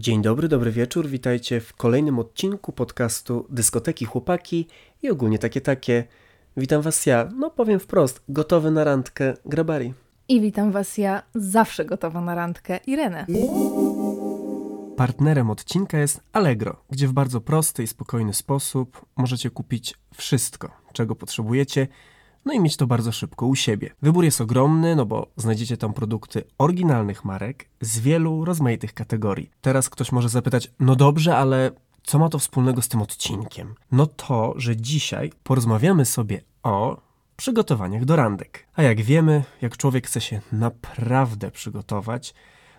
Dzień dobry, dobry wieczór. Witajcie w kolejnym odcinku podcastu Dyskoteki Chłopaki i ogólnie takie takie. Witam was ja, no powiem wprost, gotowy na randkę Grabari. I witam Was ja, zawsze gotowa na randkę, Irenę. Partnerem odcinka jest Allegro, gdzie w bardzo prosty i spokojny sposób możecie kupić wszystko, czego potrzebujecie, no i mieć to bardzo szybko u siebie. Wybór jest ogromny, no bo znajdziecie tam produkty oryginalnych marek z wielu rozmaitych kategorii. Teraz ktoś może zapytać, no dobrze, ale co ma to wspólnego z tym odcinkiem? No to, że dzisiaj porozmawiamy sobie o przygotowaniach do randek. A jak wiemy, jak człowiek chce się naprawdę przygotować,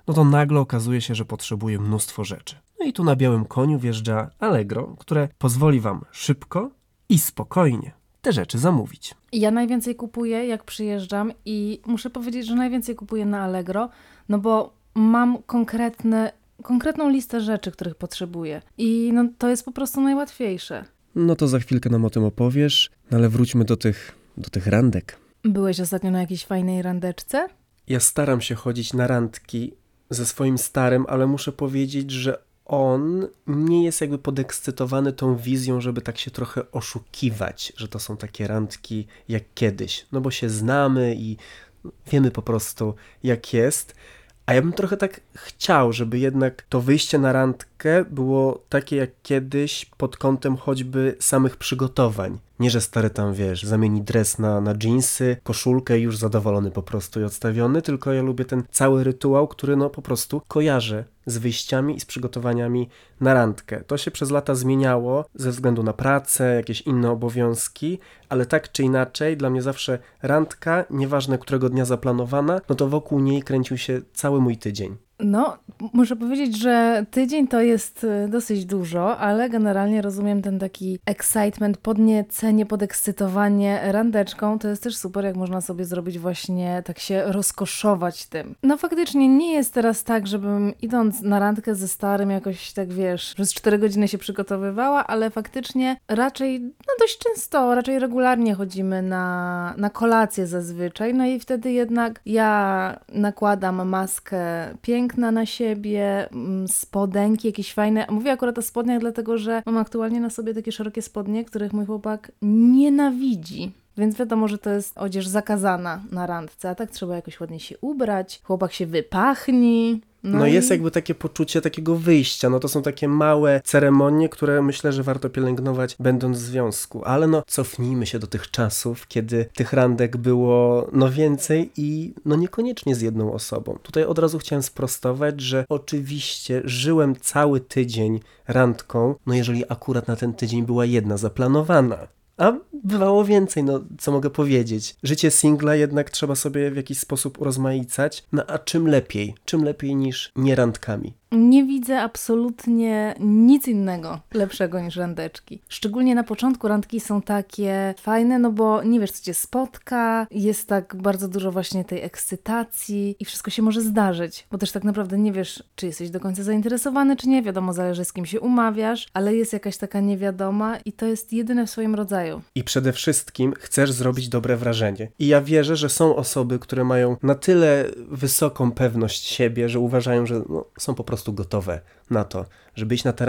no to nagle okazuje się, że potrzebuje mnóstwo rzeczy. No i tu na białym koniu wjeżdża Allegro, które pozwoli Wam szybko i spokojnie te rzeczy zamówić. Ja najwięcej kupuję, jak przyjeżdżam i muszę powiedzieć, że najwięcej kupuję na Allegro, no bo mam konkretne, konkretną listę rzeczy, których potrzebuję. I no, to jest po prostu najłatwiejsze. No to za chwilkę nam o tym opowiesz, no ale wróćmy do tych, do tych randek. Byłeś ostatnio na jakiejś fajnej randeczce? Ja staram się chodzić na randki ze swoim starym, ale muszę powiedzieć, że on nie jest jakby podekscytowany tą wizją, żeby tak się trochę oszukiwać, że to są takie randki jak kiedyś. No bo się znamy i wiemy po prostu jak jest. A ja bym trochę tak chciał, żeby jednak to wyjście na randkę było takie jak kiedyś pod kątem choćby samych przygotowań. Nie, że stary tam, wiesz, zamieni dres na, na jeansy, koszulkę już zadowolony po prostu i odstawiony, tylko ja lubię ten cały rytuał, który no po prostu kojarzę z wyjściami i z przygotowaniami na randkę. To się przez lata zmieniało ze względu na pracę, jakieś inne obowiązki, ale tak czy inaczej, dla mnie zawsze randka, nieważne którego dnia zaplanowana, no to wokół niej kręcił się cały mój tydzień. No, muszę powiedzieć, że tydzień to jest y, dosyć dużo, ale generalnie rozumiem ten taki excitement, podniecenie, podekscytowanie randeczką. To jest też super, jak można sobie zrobić właśnie tak się rozkoszować tym. No faktycznie nie jest teraz tak, żebym idąc na randkę ze starym jakoś tak wiesz, przez 4 godziny się przygotowywała, ale faktycznie raczej no dość często, raczej regularnie chodzimy na, na kolację zazwyczaj. No i wtedy jednak ja nakładam maskę piękną, piękna na siebie, mm, spodenki jakieś fajne. Mówię akurat o spodniach, dlatego że mam aktualnie na sobie takie szerokie spodnie, których mój chłopak nienawidzi. Więc wiadomo, że to jest odzież zakazana na randce, a tak trzeba jakoś ładnie się ubrać, chłopak się wypachni. No, no jest jakby takie poczucie takiego wyjścia. No to są takie małe ceremonie, które myślę, że warto pielęgnować będąc w związku. Ale no cofnijmy się do tych czasów, kiedy tych randek było no więcej i no niekoniecznie z jedną osobą. Tutaj od razu chciałem sprostować, że oczywiście żyłem cały tydzień randką, no jeżeli akurat na ten tydzień była jedna zaplanowana. A bywało więcej, no co mogę powiedzieć. Życie singla jednak trzeba sobie w jakiś sposób urozmaicać. No a czym lepiej? Czym lepiej niż nie randkami? Nie widzę absolutnie nic innego lepszego niż randeczki. Szczególnie na początku randki są takie fajne, no bo nie wiesz, co cię spotka, jest tak bardzo dużo właśnie tej ekscytacji i wszystko się może zdarzyć, bo też tak naprawdę nie wiesz, czy jesteś do końca zainteresowany, czy nie. Wiadomo, zależy z kim się umawiasz, ale jest jakaś taka niewiadoma i to jest jedyne w swoim rodzaju. I przede wszystkim chcesz zrobić dobre wrażenie. I ja wierzę, że są osoby, które mają na tyle wysoką pewność siebie, że uważają, że no, są po prostu prostu gotowe na to, żeby iść na tę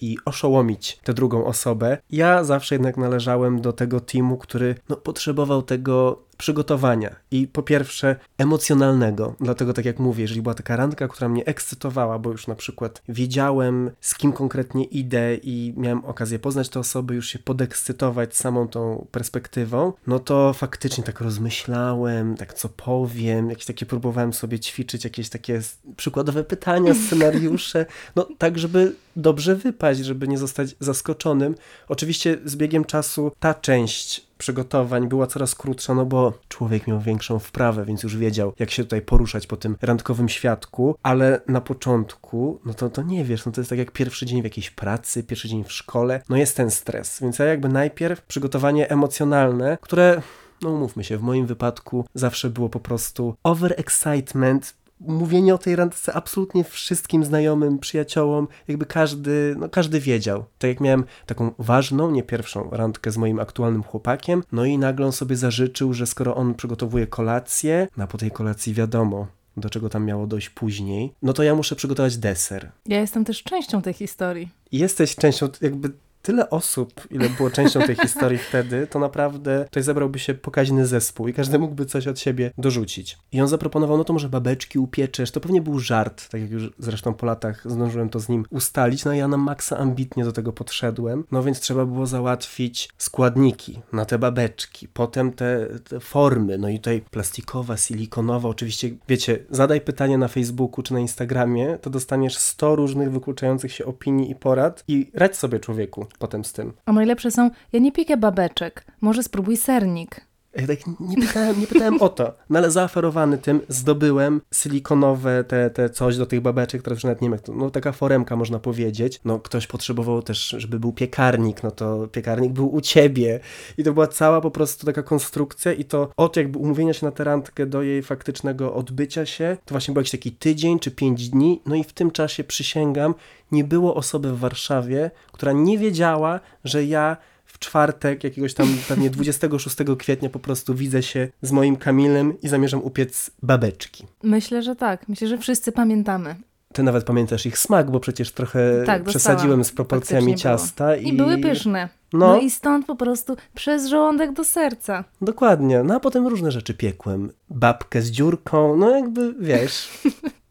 i oszołomić tę drugą osobę. Ja zawsze jednak należałem do tego teamu, który no, potrzebował tego przygotowania i po pierwsze emocjonalnego, dlatego tak jak mówię, jeżeli była taka randka, która mnie ekscytowała, bo już na przykład wiedziałem z kim konkretnie idę i miałem okazję poznać te osoby, już się podekscytować samą tą perspektywą, no to faktycznie tak rozmyślałem, tak co powiem, jakieś takie próbowałem sobie ćwiczyć, jakieś takie przykładowe pytania, scenariusze, no tak, żeby dobrze wypaść, żeby nie zostać zaskoczonym. Oczywiście z biegiem czasu ta część przygotowań była coraz krótsza, no bo człowiek miał większą wprawę, więc już wiedział, jak się tutaj poruszać po tym randkowym świadku, ale na początku, no to, to nie wiesz, no to jest tak jak pierwszy dzień w jakiejś pracy, pierwszy dzień w szkole, no jest ten stres, więc ja jakby najpierw przygotowanie emocjonalne, które no umówmy się, w moim wypadku zawsze było po prostu overexcitement, mówienie o tej randce absolutnie wszystkim znajomym, przyjaciołom, jakby każdy, no każdy wiedział. Tak jak miałem taką ważną, nie pierwszą randkę z moim aktualnym chłopakiem, no i nagle on sobie zażyczył, że skoro on przygotowuje kolację, no po tej kolacji wiadomo, do czego tam miało dojść później, no to ja muszę przygotować deser. Ja jestem też częścią tej historii. Jesteś częścią, jakby tyle osób, ile było częścią tej historii wtedy, to naprawdę tutaj zebrałby się pokaźny zespół i każdy mógłby coś od siebie dorzucić. I on zaproponował, no to może babeczki upieczesz, to pewnie był żart, tak jak już zresztą po latach zdążyłem to z nim ustalić, no ja na maksa ambitnie do tego podszedłem, no więc trzeba było załatwić składniki na te babeczki, potem te, te formy, no i tutaj plastikowa, silikonowa, oczywiście, wiecie, zadaj pytanie na Facebooku czy na Instagramie, to dostaniesz 100 różnych wykluczających się opinii i porad i radź sobie człowieku, potem z tym. A najlepsze są, ja nie piekę babeczek, może spróbuj sernik. Tak nie pytałem, nie pytałem o to, no ale zaoferowany tym zdobyłem silikonowe te, te coś do tych babeczek, które już nawet nie wiem no taka foremka można powiedzieć. No ktoś potrzebował też, żeby był piekarnik, no to piekarnik był u ciebie. I to była cała po prostu taka konstrukcja i to od jakby umówienia się na tę randkę do jej faktycznego odbycia się, to właśnie był jakiś taki tydzień czy pięć dni, no i w tym czasie przysięgam, nie było osoby w Warszawie, która nie wiedziała, że ja czwartek, jakiegoś tam pewnie 26 kwietnia po prostu widzę się z moim Kamilem i zamierzam upiec babeczki. Myślę, że tak. Myślę, że wszyscy pamiętamy. Ty nawet pamiętasz ich smak, bo przecież trochę Tak, przesadziłem z proporcjami ciasta. I były pyszne. No, No i stąd po prostu przez żołądek do serca. dokładnie. No a potem różne rzeczy piekłem. Babkę z dziurką, no jakby wiesz,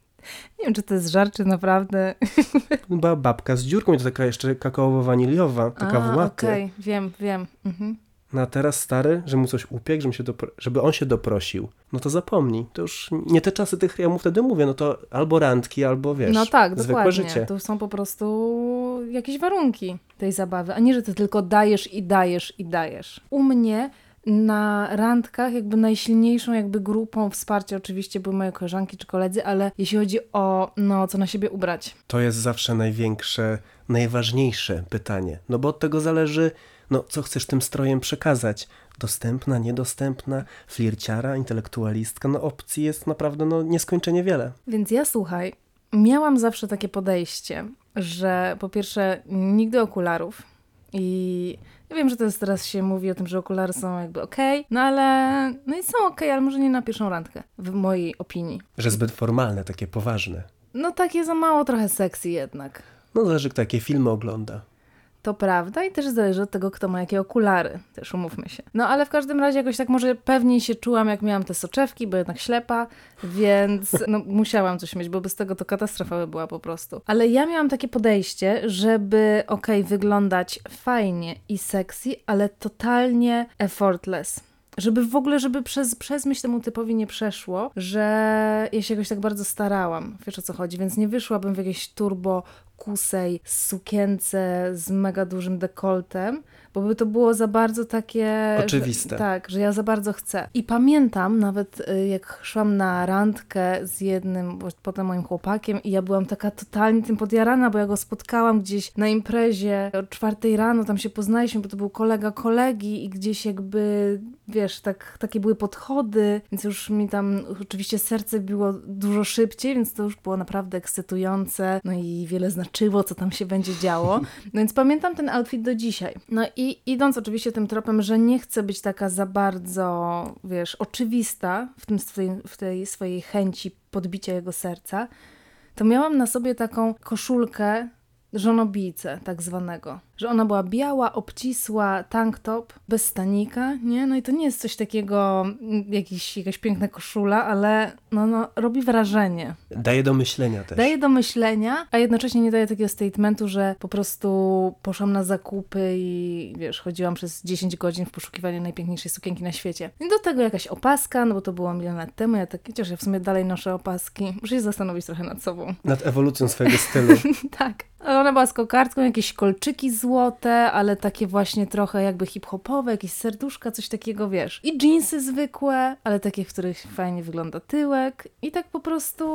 Nie wiem, czy to jest żart, czy naprawdę. była babka z dziurką i to taka jeszcze kakaowo-waniliowa, taka w okej, wiem, wiem. Mhm. No a teraz stary, że mu coś upiekł, żeby, się dopro- żeby on się doprosił, no to zapomnij. To już nie te czasy tych, ja mu wtedy mówię, no to albo randki, albo wiesz, No tak, zwykłe dokładnie. życie. To są po prostu jakieś warunki tej zabawy, a nie, że ty tylko dajesz i dajesz i dajesz. U mnie na randkach jakby najsilniejszą jakby grupą wsparcia oczywiście były moje koleżanki czy koledzy, ale jeśli chodzi o no, co na siebie ubrać. To jest zawsze największe, najważniejsze pytanie. No bo od tego zależy, no co chcesz tym strojem przekazać. Dostępna, niedostępna, flirciara, intelektualistka, no opcji jest naprawdę no nieskończenie wiele. Więc ja słuchaj, miałam zawsze takie podejście, że po pierwsze nigdy okularów i ja wiem, że to jest teraz się mówi o tym, że okulary są jakby okej, no ale no i są okej, ale może nie na pierwszą randkę, w mojej opinii. Że zbyt formalne, takie poważne. No takie za mało trochę sexy jednak. No zależy kto jakie filmy ogląda. To prawda i też zależy od tego, kto ma jakie okulary, też umówmy się. No ale w każdym razie jakoś tak może pewniej się czułam, jak miałam te soczewki, bo jednak ślepa, więc no, musiałam coś mieć, bo bez tego to katastrofa by była po prostu. Ale ja miałam takie podejście, żeby okej, wyglądać fajnie i sexy, ale totalnie effortless. Żeby w ogóle, żeby przez, przez myśl temu typowi nie przeszło, że ja się jakoś tak bardzo starałam. Wiesz o co chodzi, więc nie wyszłabym w jakieś turbo kusej sukience z mega dużym dekoltem, bo by to było za bardzo takie... Oczywiste. Że, tak, że ja za bardzo chcę. I pamiętam nawet y, jak szłam na randkę z jednym, potem moim chłopakiem i ja byłam taka totalnie tym podjarana, bo ja go spotkałam gdzieś na imprezie o czwartej rano, tam się poznaliśmy, bo to był kolega kolegi i gdzieś jakby, wiesz, tak, takie były podchody, więc już mi tam oczywiście serce biło dużo szybciej, więc to już było naprawdę ekscytujące, no i wiele znaczyło, co tam się będzie działo. No więc pamiętam ten outfit do dzisiaj. No i idąc oczywiście tym tropem, że nie chcę być taka za bardzo, wiesz, oczywista w, tym w tej swojej chęci podbicia jego serca, to miałam na sobie taką koszulkę żonobijcę tak zwanego. Że ona była biała, obcisła, tank top, bez stanika, nie? No i to nie jest coś takiego, mm, jakiś, jakaś piękna koszula, ale no, no, robi wrażenie. Daje do myślenia też. Daje do myślenia, a jednocześnie nie daje takiego statementu, że po prostu poszłam na zakupy i wiesz, chodziłam przez 10 godzin w poszukiwaniu najpiękniejszej sukienki na świecie. I do tego jakaś opaska, no bo to było milion lat temu, ja tak, chociaż ja w sumie dalej noszę opaski. Muszę się zastanowić trochę nad sobą. Nad ewolucją swojego stylu. tak. Ale ona była z kokardką, jakieś kolczyki złote, ale takie właśnie trochę jakby hip-hopowe, jakieś serduszka, coś takiego, wiesz. I dżinsy zwykłe, ale takie, w których fajnie wygląda tyłek. I tak po prostu,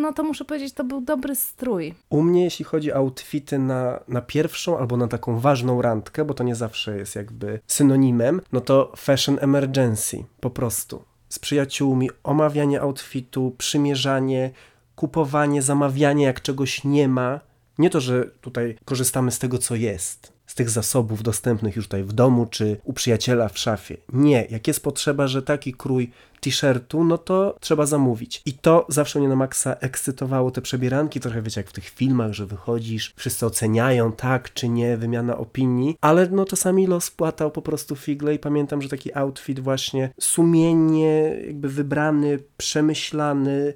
no to muszę powiedzieć, to był dobry strój. U mnie, jeśli chodzi o outfity na, na pierwszą albo na taką ważną randkę, bo to nie zawsze jest jakby synonimem, no to fashion emergency, po prostu. Z przyjaciółmi, omawianie outfitu, przymierzanie, kupowanie, zamawianie, jak czegoś nie ma. Nie to, że tutaj korzystamy z tego, co jest, z tych zasobów dostępnych już tutaj w domu czy u przyjaciela w szafie. Nie, jak jest potrzeba, że taki krój t-shirtu, no to trzeba zamówić. I to zawsze mnie na maksa ekscytowało, te przebieranki, trochę wiecie, jak w tych filmach, że wychodzisz, wszyscy oceniają tak czy nie, wymiana opinii, ale no czasami los płatał po prostu figle i pamiętam, że taki outfit właśnie sumiennie jakby wybrany, przemyślany,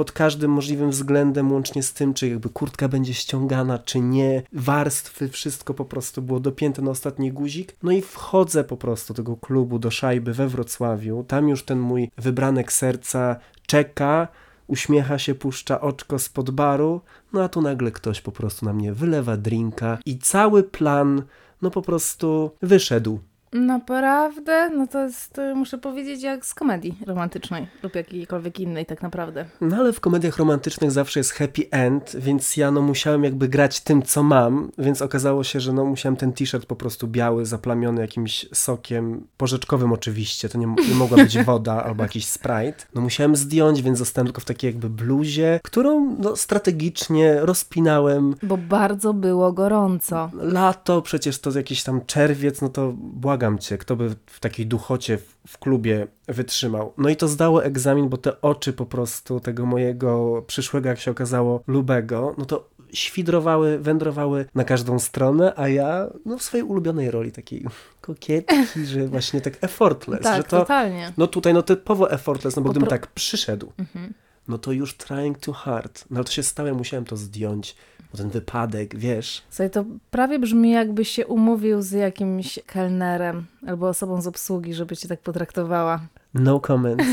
pod każdym możliwym względem, łącznie z tym, czy jakby kurtka będzie ściągana, czy nie, warstwy, wszystko po prostu było dopięte na ostatni guzik. No i wchodzę po prostu do tego klubu, do szajby we Wrocławiu. Tam już ten mój wybranek serca czeka, uśmiecha się, puszcza oczko spod baru, no a tu nagle ktoś po prostu na mnie wylewa drinka i cały plan, no po prostu wyszedł. Naprawdę? No to jest, y, muszę powiedzieć, jak z komedii romantycznej lub jakiejkolwiek innej tak naprawdę. No ale w komediach romantycznych zawsze jest happy end, więc ja no musiałem jakby grać tym, co mam, więc okazało się, że no musiałem ten t-shirt po prostu biały, zaplamiony jakimś sokiem, porzeczkowym oczywiście, to nie, nie mogła być woda albo jakiś Sprite. No musiałem zdjąć, więc zostałem tylko w takiej jakby bluzie, którą no strategicznie rozpinałem. Bo bardzo było gorąco. Lato, przecież to jakiś tam czerwiec, no to błagam cię, kto by w takiej duchocie w, klubie wytrzymał. No i to zdało egzamin, bo te oczy po prostu tego mojego przyszłego, jak się okazało, lubego, no to świdrowały, wędrowały na każdą stronę, a ja no, w swojej ulubionej roli takiej kokietki, że właśnie tak effortless. Tak, że to, totalnie. No tutaj no typowo effortless, no bo Po gdybym pro- tak przyszedł, Mhm. no to już trying too hard. No ale to się stało, ja musiałem to zdjąć, bo ten wypadek, wiesz. Słuchaj, to prawie brzmi jakbyś się umówił z jakimś kelnerem albo osobą z obsługi, żeby cię tak potraktowała. No comment.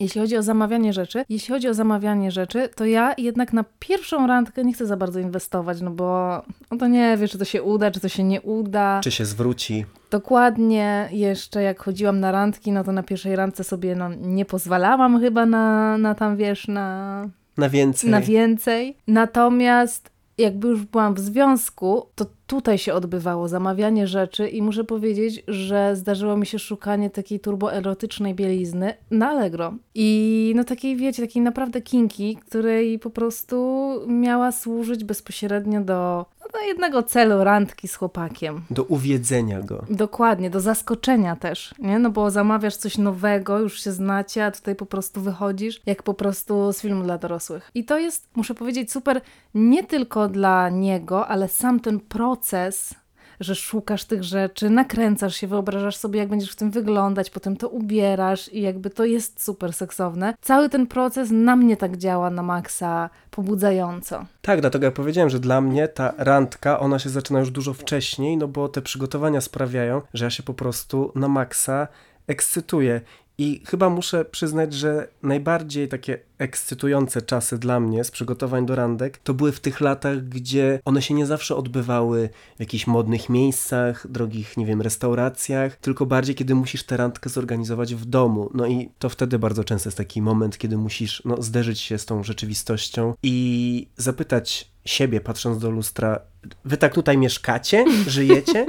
Jeśli chodzi o zamawianie rzeczy, jeśli chodzi o zamawianie rzeczy, to ja jednak na pierwszą randkę nie chcę za bardzo inwestować, no bo no to nie wie, czy to się uda, czy to się nie uda. Czy się zwróci? Dokładnie jeszcze jak chodziłam na randki, no to na pierwszej randce sobie no, nie pozwalałam chyba na, na tam, wiesz, na, Na więcej? na więcej. Natomiast jakby już byłam w związku, to tutaj się odbywało zamawianie rzeczy i muszę powiedzieć, że zdarzyło mi się szukanie takiej turboerotycznej bielizny na Allegro. I no takiej, wiecie, takiej naprawdę kinki, której po prostu miała służyć bezpośrednio do, do jednego celu randki z chłopakiem. Do uwiedzenia go. Dokładnie, do zaskoczenia też, nie? No bo zamawiasz coś nowego, już się znacie, a tutaj po prostu wychodzisz jak po prostu z filmu dla dorosłych. I to jest, muszę powiedzieć, super nie tylko dla niego, ale sam ten proces, że szukasz tych rzeczy, nakręcasz się, wyobrażasz sobie, jak będziesz w tym wyglądać, potem to ubierasz i jakby to jest super seksowne. Cały ten proces na mnie tak działa na maksa pobudzająco. Tak, dlatego ja powiedziałem, że dla mnie ta randka, ona się zaczyna już dużo wcześniej, no bo te przygotowania sprawiają, że ja się po prostu na maksa ekscytuję. I chyba muszę przyznać, że najbardziej takie ekscytujące czasy dla mnie z przygotowań do randek to były w tych latach, gdzie one się nie zawsze odbywały w jakichś modnych miejscach, drogich, nie wiem, restauracjach, tylko bardziej kiedy musisz tę randkę zorganizować w domu. No i to wtedy bardzo często jest taki moment, kiedy musisz no, zderzyć się z tą rzeczywistością i zapytać siebie, patrząc do lustra, wy tak tutaj mieszkacie, żyjecie?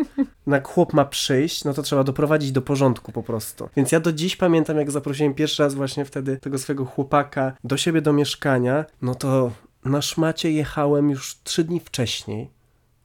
No Jak chłop ma przyjść, no to trzeba doprowadzić do porządku po prostu. Więc ja do dziś pamiętam, jak zaprosiłem pierwszy raz właśnie wtedy tego swojego chłopaka do siebie do mieszkania, no to na szmacie jechałem już trzy dni wcześniej.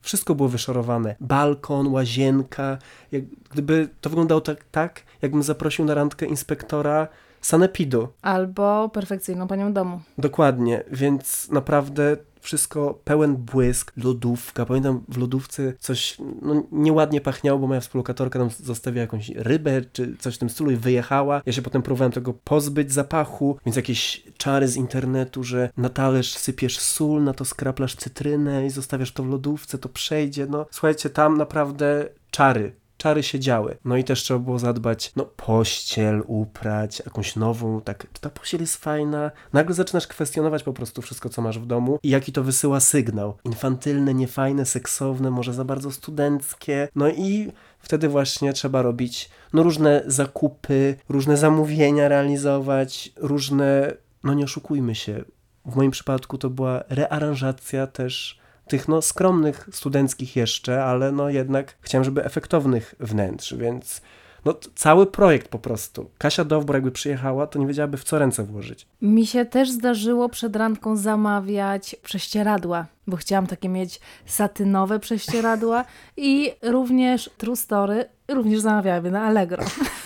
Wszystko było wyszorowane. Balkon, łazienka. Jak gdyby to wyglądało tak, tak, jakbym zaprosił na randkę inspektora sanepidu. Albo perfekcyjną panią domu. Dokładnie, więc naprawdę wszystko pełen błysk, lodówka. Pamiętam w lodówce coś no, nieładnie pachniało, bo moja współlokatorka tam zostawiła jakąś rybę czy coś w tym stylu i wyjechała. Ja się potem próbowałem tego pozbyć zapachu, więc jakieś czary z internetu, że na talerz sypiesz sól, na to skraplasz cytrynę i zostawiasz to w lodówce, to przejdzie. No słuchajcie, tam naprawdę czary czary się działy. No i też trzeba było zadbać, no pościel, uprać, jakąś nową, tak, ta pościel jest fajna? Nagle zaczynasz kwestionować po prostu wszystko, co masz w domu i jaki to wysyła sygnał. Infantylne, niefajne, seksowne, może za bardzo studenckie. No i wtedy właśnie trzeba robić no różne zakupy, różne zamówienia realizować, różne, no nie oszukujmy się, w moim przypadku to była rearanżacja też tych no skromnych, studenckich jeszcze, ale no jednak chciałem, żeby efektownych wnętrz, więc No cały projekt po prostu. Kasia Dowbor jakby przyjechała, to nie wiedziałaby w co ręce włożyć. Mi się też zdarzyło przed randką zamawiać prześcieradła, bo chciałam takie mieć satynowe prześcieradła i również True Story również zamawiałam na Allegro.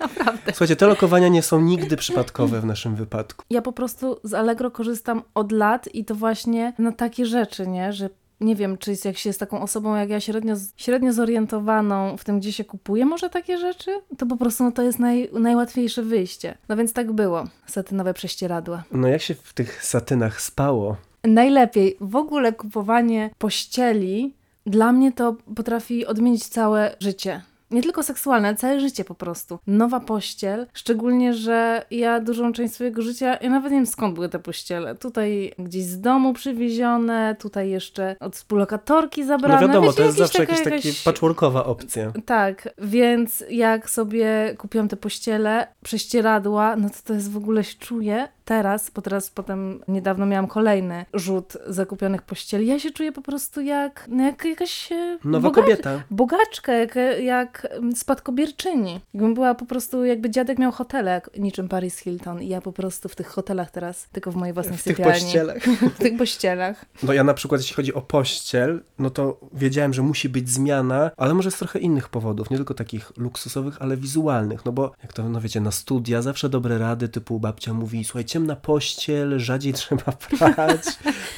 Naprawdę. Słuchajcie, te lokowania nie są nigdy przypadkowe w naszym wypadku. Ja po prostu z Allegro korzystam od lat i to właśnie na takie rzeczy, nie? Że nie wiem, czy jest, jak się jest taką osobą jak ja, średnio, średnio zorientowaną w tym, gdzie się kupuje może takie rzeczy, to po prostu no, to jest naj, najłatwiejsze wyjście. No więc tak było. Satynowe prześcieradła. No jak się w tych satynach spało? Najlepiej w ogóle kupowanie pościeli dla mnie to potrafi odmienić całe życie. Nie tylko seksualne, ale całe życie po prostu. Nowa pościel, szczególnie, że ja dużą część swojego życia, ja nawet nie wiem skąd były te pościele. Tutaj gdzieś z domu przywiezione, tutaj jeszcze od współlokatorki zabrane. No wiadomo, Wiecie, to jest zawsze taka- jakaś taka patchworkowa opcja. tak, więc jak sobie kupiłam te pościele, prześcieradła, no to to jest w ogóle się czuję teraz, bo teraz potem niedawno miałam kolejny rzut zakupionych pościeli. Ja się czuję po prostu jak, no jak jakaś e, Nowa boga- kobieta. bogaczka, jak, jak mm, spadkobierczyni. Jakbym była po prostu, jakby dziadek miał hotele, jak niczym Paris Hilton i ja po prostu w tych hotelach teraz, tylko w mojej własnej W tych pościelach. W tych pościelach. No ja na przykład, jeśli chodzi o pościel, no to wiedziałem, że musi być zmiana, ale może z trochę innych powodów, nie tylko takich luksusowych, ale wizualnych, no bo jak to, no wiecie, na studia zawsze dobre rady, typu babcia mówi, słuchaj, ciemna pościel, rzadziej trzeba prać.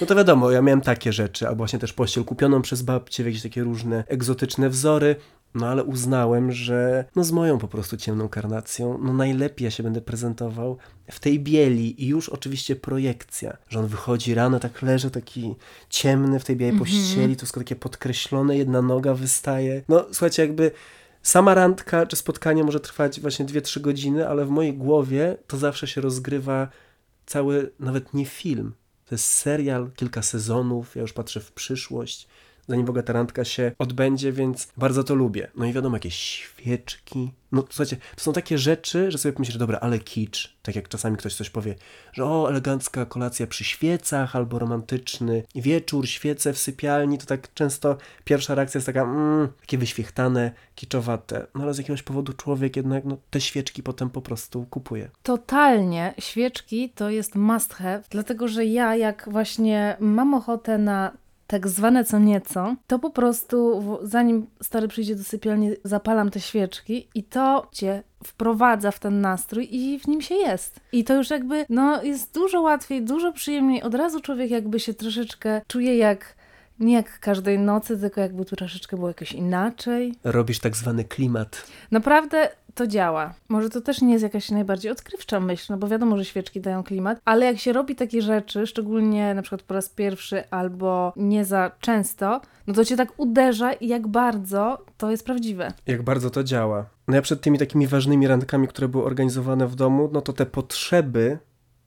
No to wiadomo, ja miałem takie rzeczy, albo właśnie też pościel kupioną przez babcię jakieś takie różne egzotyczne wzory, no ale uznałem, że no z moją po prostu ciemną karnacją, no najlepiej ja się będę prezentował w tej bieli i już oczywiście projekcja, że on wychodzi rano, tak leży taki ciemny w tej białej pościeli, to wszystko takie podkreślone, jedna noga wystaje. No słuchajcie, jakby sama randka czy spotkanie może trwać właśnie 2-3 godziny, ale w mojej głowie to zawsze się rozgrywa cały, nawet nie film, to jest serial, kilka sezonów, ja już patrzę w przyszłość, zanim w ogóle ta randka się odbędzie, więc bardzo to lubię. No i wiadomo, jakieś świeczki. No słuchajcie, to są takie rzeczy, że sobie pomyślisz, dobra, ale kicz. Tak jak czasami ktoś coś powie, że o, elegancka kolacja przy świecach, albo romantyczny wieczór, świece w sypialni, to tak często pierwsza reakcja jest taka, mm, takie wyświechtane, kiczowate. No ale z jakiegoś powodu człowiek jednak no, te świeczki potem po prostu kupuje. Totalnie. Świeczki to jest must have, dlatego że ja jak właśnie mam ochotę na tak zwane co nieco, to po prostu zanim stary przyjdzie do sypialni, zapalam te świeczki i to cię wprowadza w ten nastrój i w nim się jest. I to już jakby, no jest dużo łatwiej, dużo przyjemniej. Od razu człowiek jakby się troszeczkę czuje jak, nie jak każdej nocy, tylko jakby tu troszeczkę było jakoś inaczej. Robisz tak zwany klimat. Naprawdę to działa. Może to też nie jest jakaś najbardziej odkrywcza myśl, no bo wiadomo, że świeczki dają klimat, ale jak się robi takie rzeczy, szczególnie na przykład po raz pierwszy albo nie za często, no to cię tak uderza i jak bardzo to jest prawdziwe. jak bardzo to działa. No ja przed tymi takimi ważnymi randkami, które były organizowane w domu, no to te potrzeby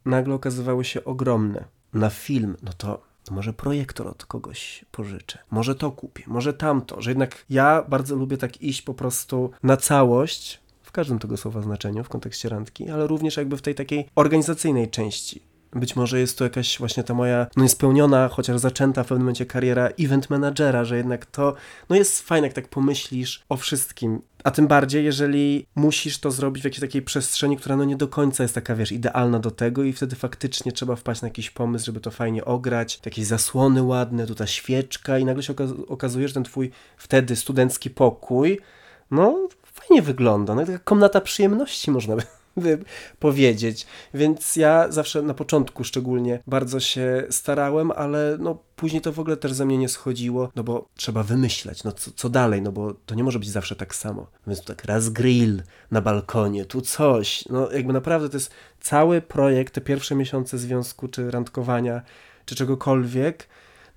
nagle okazywały się ogromne. Na film, no to może projektor od kogoś pożyczę, może to kupię, może tamto, że jednak ja bardzo lubię tak iść po prostu na całość, w każdym tego słowa znaczeniu, w kontekście randki, ale również jakby w tej takiej organizacyjnej części. Być może jest to jakaś właśnie ta moja no niespełniona, chociaż zaczęta w pewnym momencie kariera event managera, że jednak to no jest fajne, jak tak pomyślisz o wszystkim. A tym bardziej, jeżeli musisz to zrobić w jakiejś takiej przestrzeni, która no nie do końca jest taka, wiesz, idealna do tego i wtedy faktycznie trzeba wpaść na jakiś pomysł, żeby to fajnie ograć, jakieś zasłony ładne, tu ta świeczka i nagle się okaz- okazuje, że ten twój wtedy studencki pokój, no fajnie wygląda, no taka komnata przyjemności można by powiedzieć. Więc ja zawsze na początku szczególnie bardzo się starałem, ale no później to w ogóle też ze mnie nie schodziło, no bo trzeba wymyśleć, no co, co dalej, no bo to nie może być zawsze tak samo. Więc tu tak raz grill na balkonie, tu coś, no jakby naprawdę to jest cały projekt, te pierwsze miesiące związku, czy randkowania, czy czegokolwiek,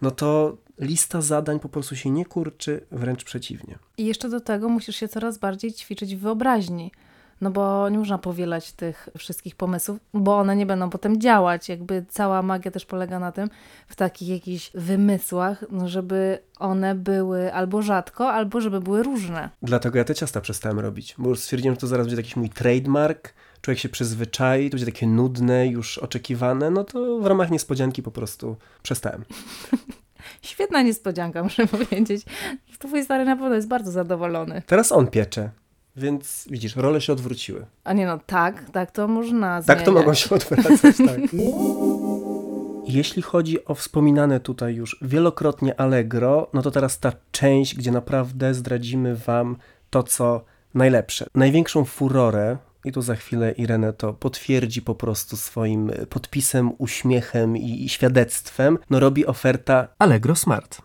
no to lista zadań po prostu się nie kurczy, wręcz przeciwnie. I jeszcze do tego musisz się coraz bardziej ćwiczyć w wyobraźni. No bo nie można powielać tych wszystkich pomysłów, bo one nie będą potem działać. Jakby cała magia też polega na tym, w takich jakichś wymysłach, no żeby one były albo rzadko, albo żeby były różne. Dlatego ja te ciasta przestałem robić, bo stwierdziłem, że to zaraz będzie jakiś mój trademark, człowiek się przyzwyczai, to będzie takie nudne, już oczekiwane, no to w ramach niespodzianki po prostu przestałem. Świetna niespodzianka, muszę powiedzieć. Twój stary na pewno jest bardzo zadowolony. Teraz on piecze. Więc widzisz, role się odwróciły. A nie no, tak, tak to można Tak to zmieniać. mogą się odwracać, tak. Jeśli chodzi o wspominane tutaj już wielokrotnie Allegro, no to teraz ta część, gdzie naprawdę zdradzimy Wam to, co najlepsze. Największą furorę, i tu za chwilę Irene to potwierdzi po prostu swoim podpisem, uśmiechem i, i świadectwem, no robi oferta Allegro Smart.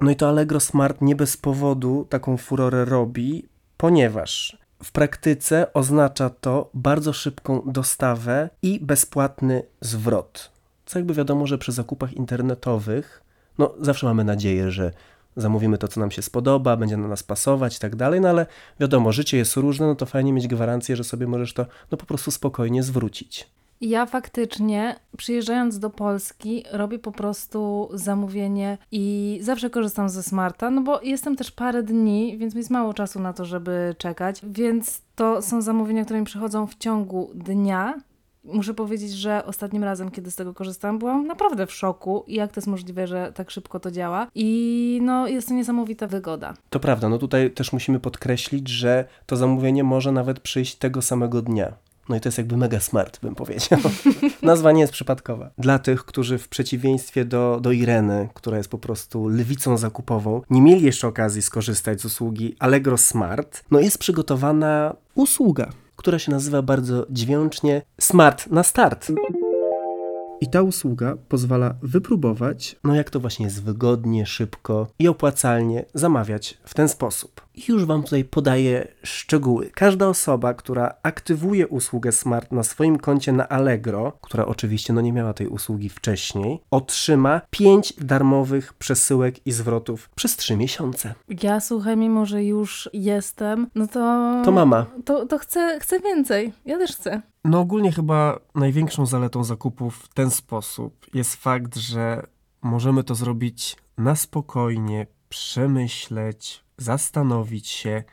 No i to Allegro Smart nie bez powodu taką furorę robi, ponieważ w praktyce oznacza to bardzo szybką dostawę i bezpłatny zwrot. Co jakby wiadomo, że przy zakupach internetowych, no zawsze mamy nadzieję, że zamówimy to, co nam się spodoba, będzie na nas pasować i tak dalej, no ale wiadomo, życie jest różne, no to fajnie mieć gwarancję, że sobie możesz to no po prostu spokojnie zwrócić. Ja faktycznie, przyjeżdżając do Polski, robię po prostu zamówienie i zawsze korzystam ze Smarta, no bo jestem też parę dni, więc mi jest mało czasu na to, żeby czekać, więc to są zamówienia, które mi przychodzą w ciągu dnia. Muszę powiedzieć, że ostatnim razem, kiedy z tego korzystałam, byłam naprawdę w szoku, jak to jest możliwe, że tak szybko to działa. I no, jest to niesamowita wygoda. To prawda, no tutaj też musimy podkreślić, że to zamówienie może nawet przyjść tego samego dnia. No i to jest jakby mega smart, bym powiedział. Nazwa nie jest przypadkowa. Dla tych, którzy w przeciwieństwie do, do Ireny, która jest po prostu lewicą zakupową, nie mieli jeszcze okazji skorzystać z usługi Allegro Smart, no jest przygotowana usługa, która się nazywa bardzo dźwięcznie Smart na start. I ta usługa pozwala wypróbować, no jak to właśnie jest wygodnie, szybko i opłacalnie zamawiać w ten sposób. I już Wam tutaj podaję szczegóły. Każda osoba, która aktywuje usługę Smart na swoim koncie na Allegro, która oczywiście no nie miała tej usługi wcześniej, otrzyma 5 darmowych przesyłek i zwrotów przez 3 miesiące. Ja słuchaj, mimo że już jestem, no to. To mama. To, to chcę, chcę więcej. Ja też chcę. No ogólnie chyba największą zaletą zakupów w ten sposób jest fakt, że możemy to zrobić na spokojnie, przemyśleć, zastanowić się.